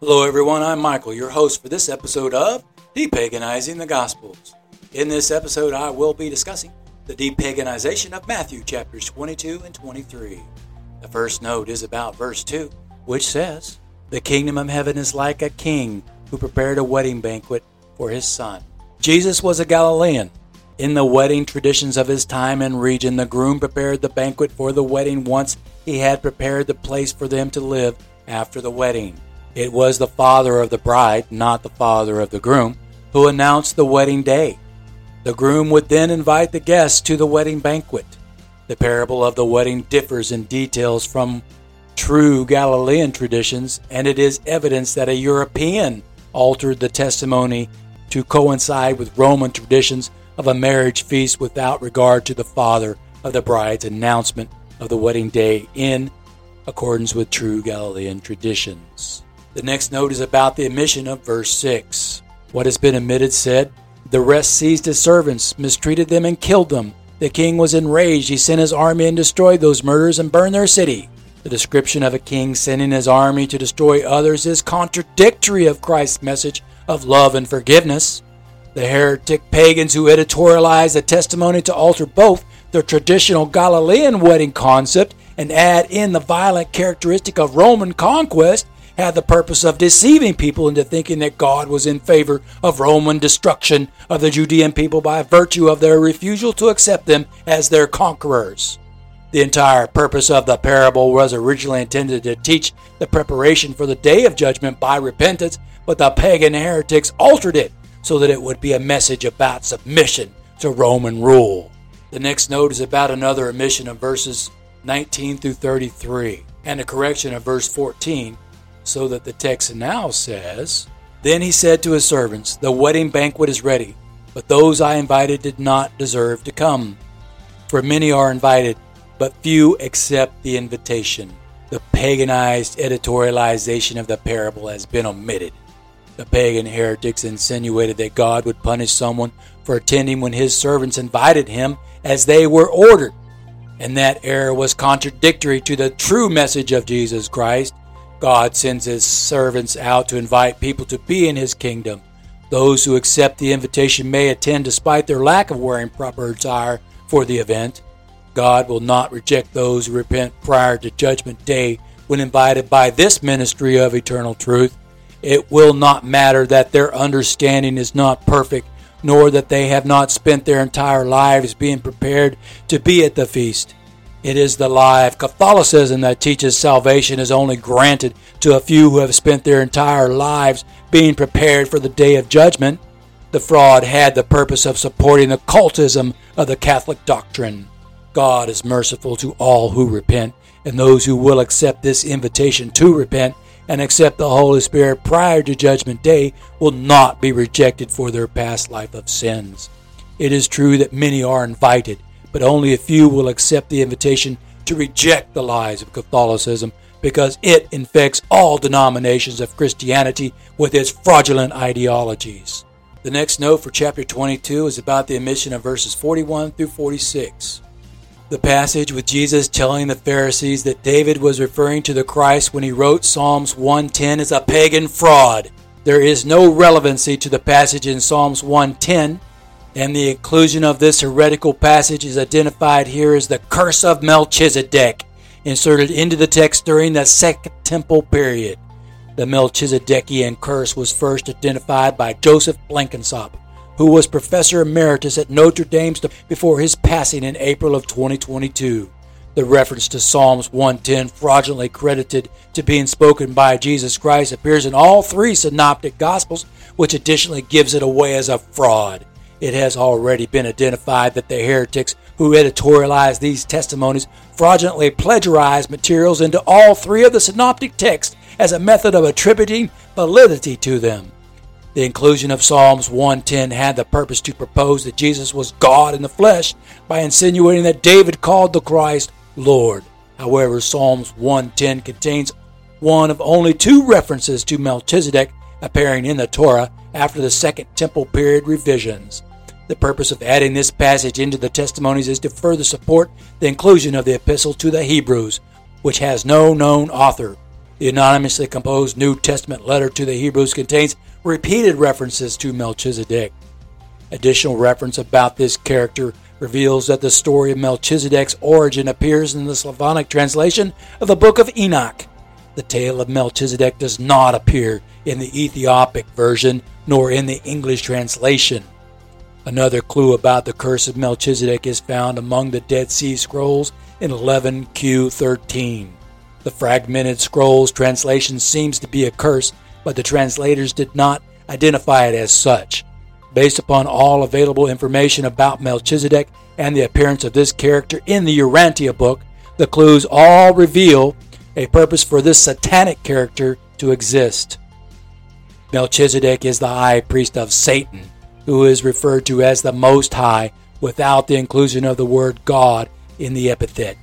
Hello, everyone. I'm Michael, your host for this episode of Depaganizing the Gospels. In this episode, I will be discussing the depaganization of Matthew chapters 22 and 23. The first note is about verse 2, which says, The kingdom of heaven is like a king who prepared a wedding banquet for his son. Jesus was a Galilean. In the wedding traditions of his time and region, the groom prepared the banquet for the wedding once he had prepared the place for them to live after the wedding. It was the father of the bride, not the father of the groom, who announced the wedding day. The groom would then invite the guests to the wedding banquet. The parable of the wedding differs in details from true Galilean traditions, and it is evidence that a European altered the testimony to coincide with Roman traditions of a marriage feast without regard to the father of the bride's announcement of the wedding day in accordance with true Galilean traditions. The next note is about the omission of verse 6. What has been omitted said, The rest seized his servants, mistreated them, and killed them. The king was enraged. He sent his army and destroyed those murderers and burned their city. The description of a king sending his army to destroy others is contradictory of Christ's message of love and forgiveness. The heretic pagans who editorialize the testimony to alter both the traditional Galilean wedding concept and add in the violent characteristic of Roman conquest had the purpose of deceiving people into thinking that God was in favor of Roman destruction of the Judean people by virtue of their refusal to accept them as their conquerors. The entire purpose of the parable was originally intended to teach the preparation for the day of judgment by repentance, but the pagan heretics altered it so that it would be a message about submission to Roman rule. The next note is about another omission of verses 19 through 33 and a correction of verse 14 so that the text now says, Then he said to his servants, The wedding banquet is ready, but those I invited did not deserve to come. For many are invited, but few accept the invitation. The paganized editorialization of the parable has been omitted. The pagan heretics insinuated that God would punish someone for attending when his servants invited him as they were ordered. And that error was contradictory to the true message of Jesus Christ God sends his servants out to invite people to be in his kingdom. Those who accept the invitation may attend despite their lack of wearing proper attire for the event. God will not reject those who repent prior to Judgment Day when invited by this ministry of eternal truth. It will not matter that their understanding is not perfect, nor that they have not spent their entire lives being prepared to be at the feast. It is the lie of Catholicism that teaches salvation is only granted to a few who have spent their entire lives being prepared for the day of judgment. The fraud had the purpose of supporting the cultism of the Catholic doctrine. God is merciful to all who repent, and those who will accept this invitation to repent and accept the Holy Spirit prior to Judgment Day will not be rejected for their past life of sins. It is true that many are invited, but only a few will accept the invitation to reject the lies of Catholicism because it infects all denominations of Christianity with its fraudulent ideologies. The next note for chapter 22 is about the omission of verses 41 through 46. The passage with Jesus telling the Pharisees that David was referring to the Christ when he wrote Psalms 110 is a pagan fraud. There is no relevancy to the passage in Psalms 110 and the inclusion of this heretical passage is identified here as the curse of Melchizedek, inserted into the text during the Second Temple period. The Melchizedekian curse was first identified by Joseph Blenkinsopp, who was professor emeritus at Notre Dame before his passing in April of 2022. The reference to Psalms 110, fraudulently credited to being spoken by Jesus Christ, appears in all three synoptic gospels, which additionally gives it away as a fraud. It has already been identified that the heretics who editorialized these testimonies fraudulently plagiarized materials into all three of the synoptic texts as a method of attributing validity to them. The inclusion of Psalms 110 had the purpose to propose that Jesus was God in the flesh by insinuating that David called the Christ Lord. However, Psalms 110 contains one of only two references to Melchizedek appearing in the Torah after the Second Temple period revisions. The purpose of adding this passage into the testimonies is to further support the inclusion of the epistle to the Hebrews, which has no known author. The anonymously composed New Testament letter to the Hebrews contains repeated references to Melchizedek. Additional reference about this character reveals that the story of Melchizedek's origin appears in the Slavonic translation of the Book of Enoch. The tale of Melchizedek does not appear in the Ethiopic version nor in the English translation. Another clue about the curse of Melchizedek is found among the Dead Sea Scrolls in 11Q13. The fragmented scrolls translation seems to be a curse, but the translators did not identify it as such. Based upon all available information about Melchizedek and the appearance of this character in the Urantia book, the clues all reveal a purpose for this satanic character to exist. Melchizedek is the high priest of Satan, who is referred to as the Most High without the inclusion of the word God in the epithet.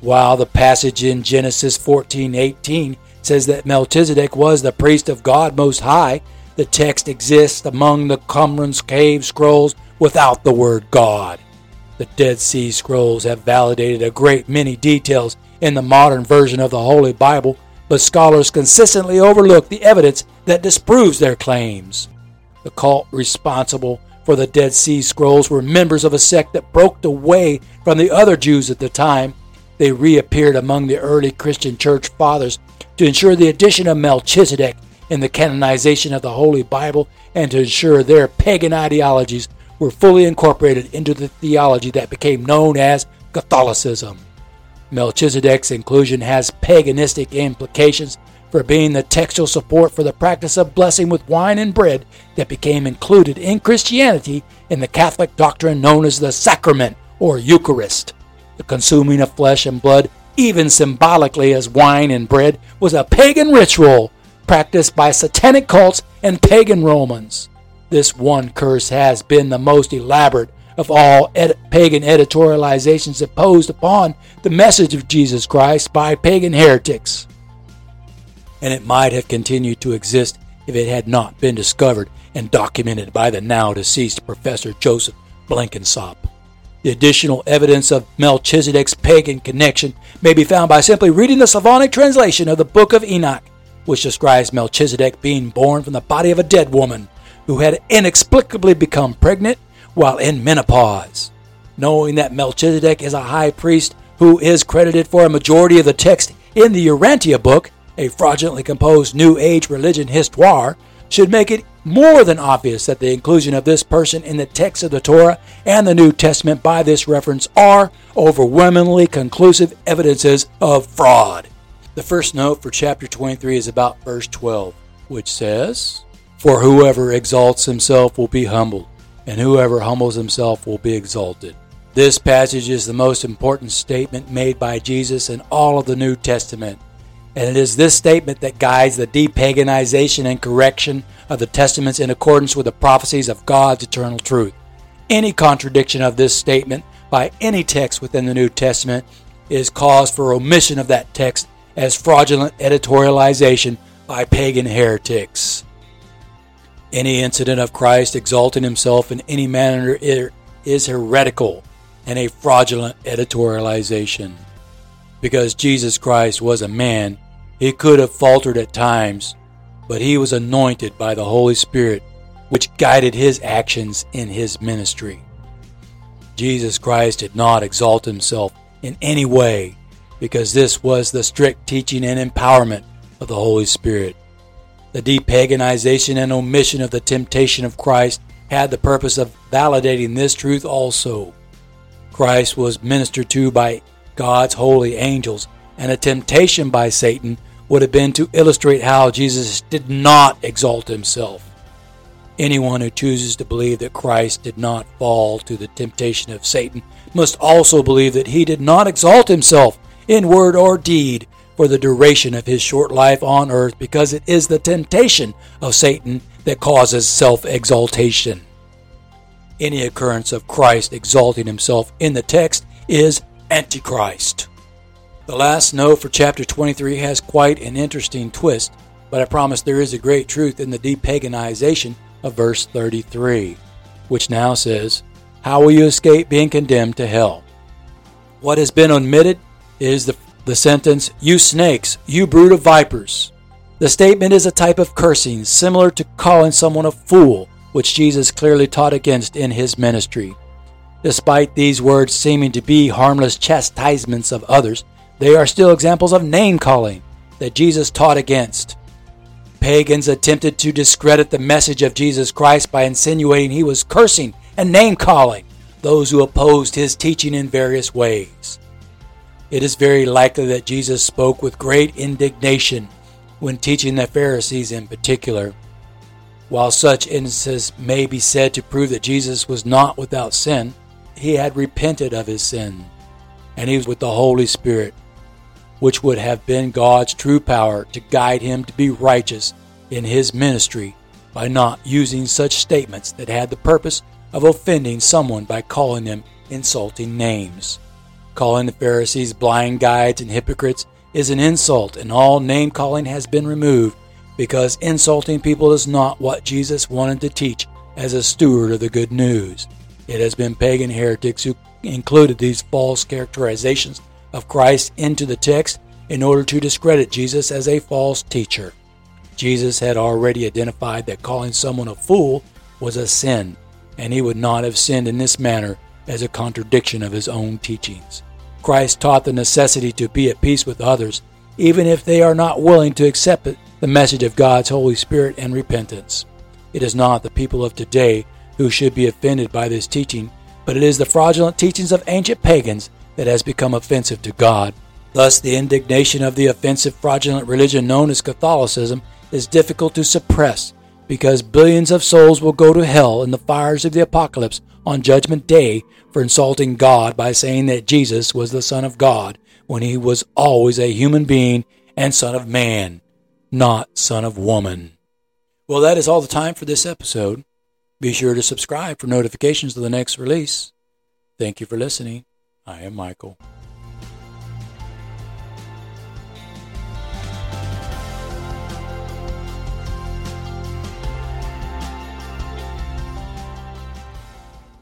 While the passage in Genesis 14:18 says that Melchizedek was the priest of God Most High, the text exists among the Qumran's cave scrolls without the word God. The Dead Sea Scrolls have validated a great many details in the modern version of the Holy Bible, but scholars consistently overlook the evidence that disproves their claims. The cult responsible for the Dead Sea Scrolls were members of a sect that broke away from the other Jews at the time. They reappeared among the early Christian church fathers to ensure the addition of Melchizedek in the canonization of the Holy Bible and to ensure their pagan ideologies were fully incorporated into the theology that became known as Catholicism. Melchizedek's inclusion has paganistic implications for being the textual support for the practice of blessing with wine and bread that became included in Christianity in the Catholic doctrine known as the sacrament or Eucharist. The consuming of flesh and blood, even symbolically as wine and bread, was a pagan ritual practiced by satanic cults and pagan Romans. This one curse has been the most elaborate of all ed- pagan editorializations imposed upon the message of Jesus Christ by pagan heretics. And it might have continued to exist if it had not been discovered and documented by the now deceased Professor Joseph Blenkinsopp. The additional evidence of Melchizedek's pagan connection may be found by simply reading the Slavonic translation of the Book of Enoch, which describes Melchizedek being born from the body of a dead woman who had inexplicably become pregnant while in menopause. Knowing that Melchizedek is a high priest who is credited for a majority of the text in the Urantia book, a fraudulently composed New Age religion histoire, should make it more than obvious that the inclusion of this person in the text of the Torah and the New Testament by this reference are overwhelmingly conclusive evidences of fraud. The first note for chapter 23 is about verse 12, which says, For whoever exalts himself will be humbled and whoever humbles himself will be exalted. This passage is the most important statement made by Jesus in all of the New Testament, and it is this statement that guides the depaganization and correction of the Testaments in accordance with the prophecies of God's eternal truth. Any contradiction of this statement by any text within the New Testament is cause for omission of that text as fraudulent editorialization by pagan heretics. Any incident of Christ exalting himself in any manner is heretical and a fraudulent editorialization. Because Jesus Christ was a man, he could have faltered at times, but he was anointed by the Holy Spirit, which guided his actions in his ministry. Jesus Christ did not exalt himself in any way, because this was the strict teaching and empowerment of the Holy Spirit. The depaganization and omission of the temptation of Christ had the purpose of validating this truth also. Christ was ministered to by God's holy angels, and a temptation by Satan would have been to illustrate how Jesus did not exalt himself. Anyone who chooses to believe that Christ did not fall to the temptation of Satan must also believe that he did not exalt himself in word or deed, for the duration of his short life on earth because it is the temptation of Satan that causes self exaltation. Any occurrence of Christ exalting himself in the text is Antichrist. The last note for chapter 23 has quite an interesting twist, but I promise there is a great truth in the depaganization of verse 33, which now says, How will you escape being condemned to hell? What has been omitted is the The sentence, You snakes, you brood of vipers. The statement is a type of cursing similar to calling someone a fool, which Jesus clearly taught against in his ministry. Despite these words seeming to be harmless chastisements of others, they are still examples of name calling that Jesus taught against. Pagans attempted to discredit the message of Jesus Christ by insinuating he was cursing and name calling those who opposed his teaching in various ways. It is very likely that Jesus spoke with great indignation when teaching the Pharisees in particular. While such instances may be said to prove that Jesus was not without sin, he had repented of his sin, and he was with the Holy Spirit, which would have been God's true power to guide him to be righteous in his ministry by not using such statements that had the purpose of offending someone by calling them insulting names. Calling the Pharisees blind guides and hypocrites is an insult, and all name calling has been removed because insulting people is not what Jesus wanted to teach as a steward of the good news. It has been pagan heretics who included these false characterizations of Christ into the text in order to discredit Jesus as a false teacher. Jesus had already identified that calling someone a fool was a sin, and he would not have sinned in this manner as a contradiction of his own teachings. Christ taught the necessity to be at peace with others, even if they are not willing to accept the message of God's Holy Spirit and repentance. It is not the people of today who should be offended by this teaching, but it is the fraudulent teachings of ancient pagans that has become offensive to God. Thus, the indignation of the offensive fraudulent religion known as Catholicism is difficult to suppress because billions of souls will go to hell in the fires of the apocalypse on Judgment Day for insulting God by saying that Jesus was the Son of God when he was always a human being and Son of Man, not Son of Woman. Well, that is all the time for this episode. Be sure to subscribe for notifications of the next release. Thank you for listening. I am Michael.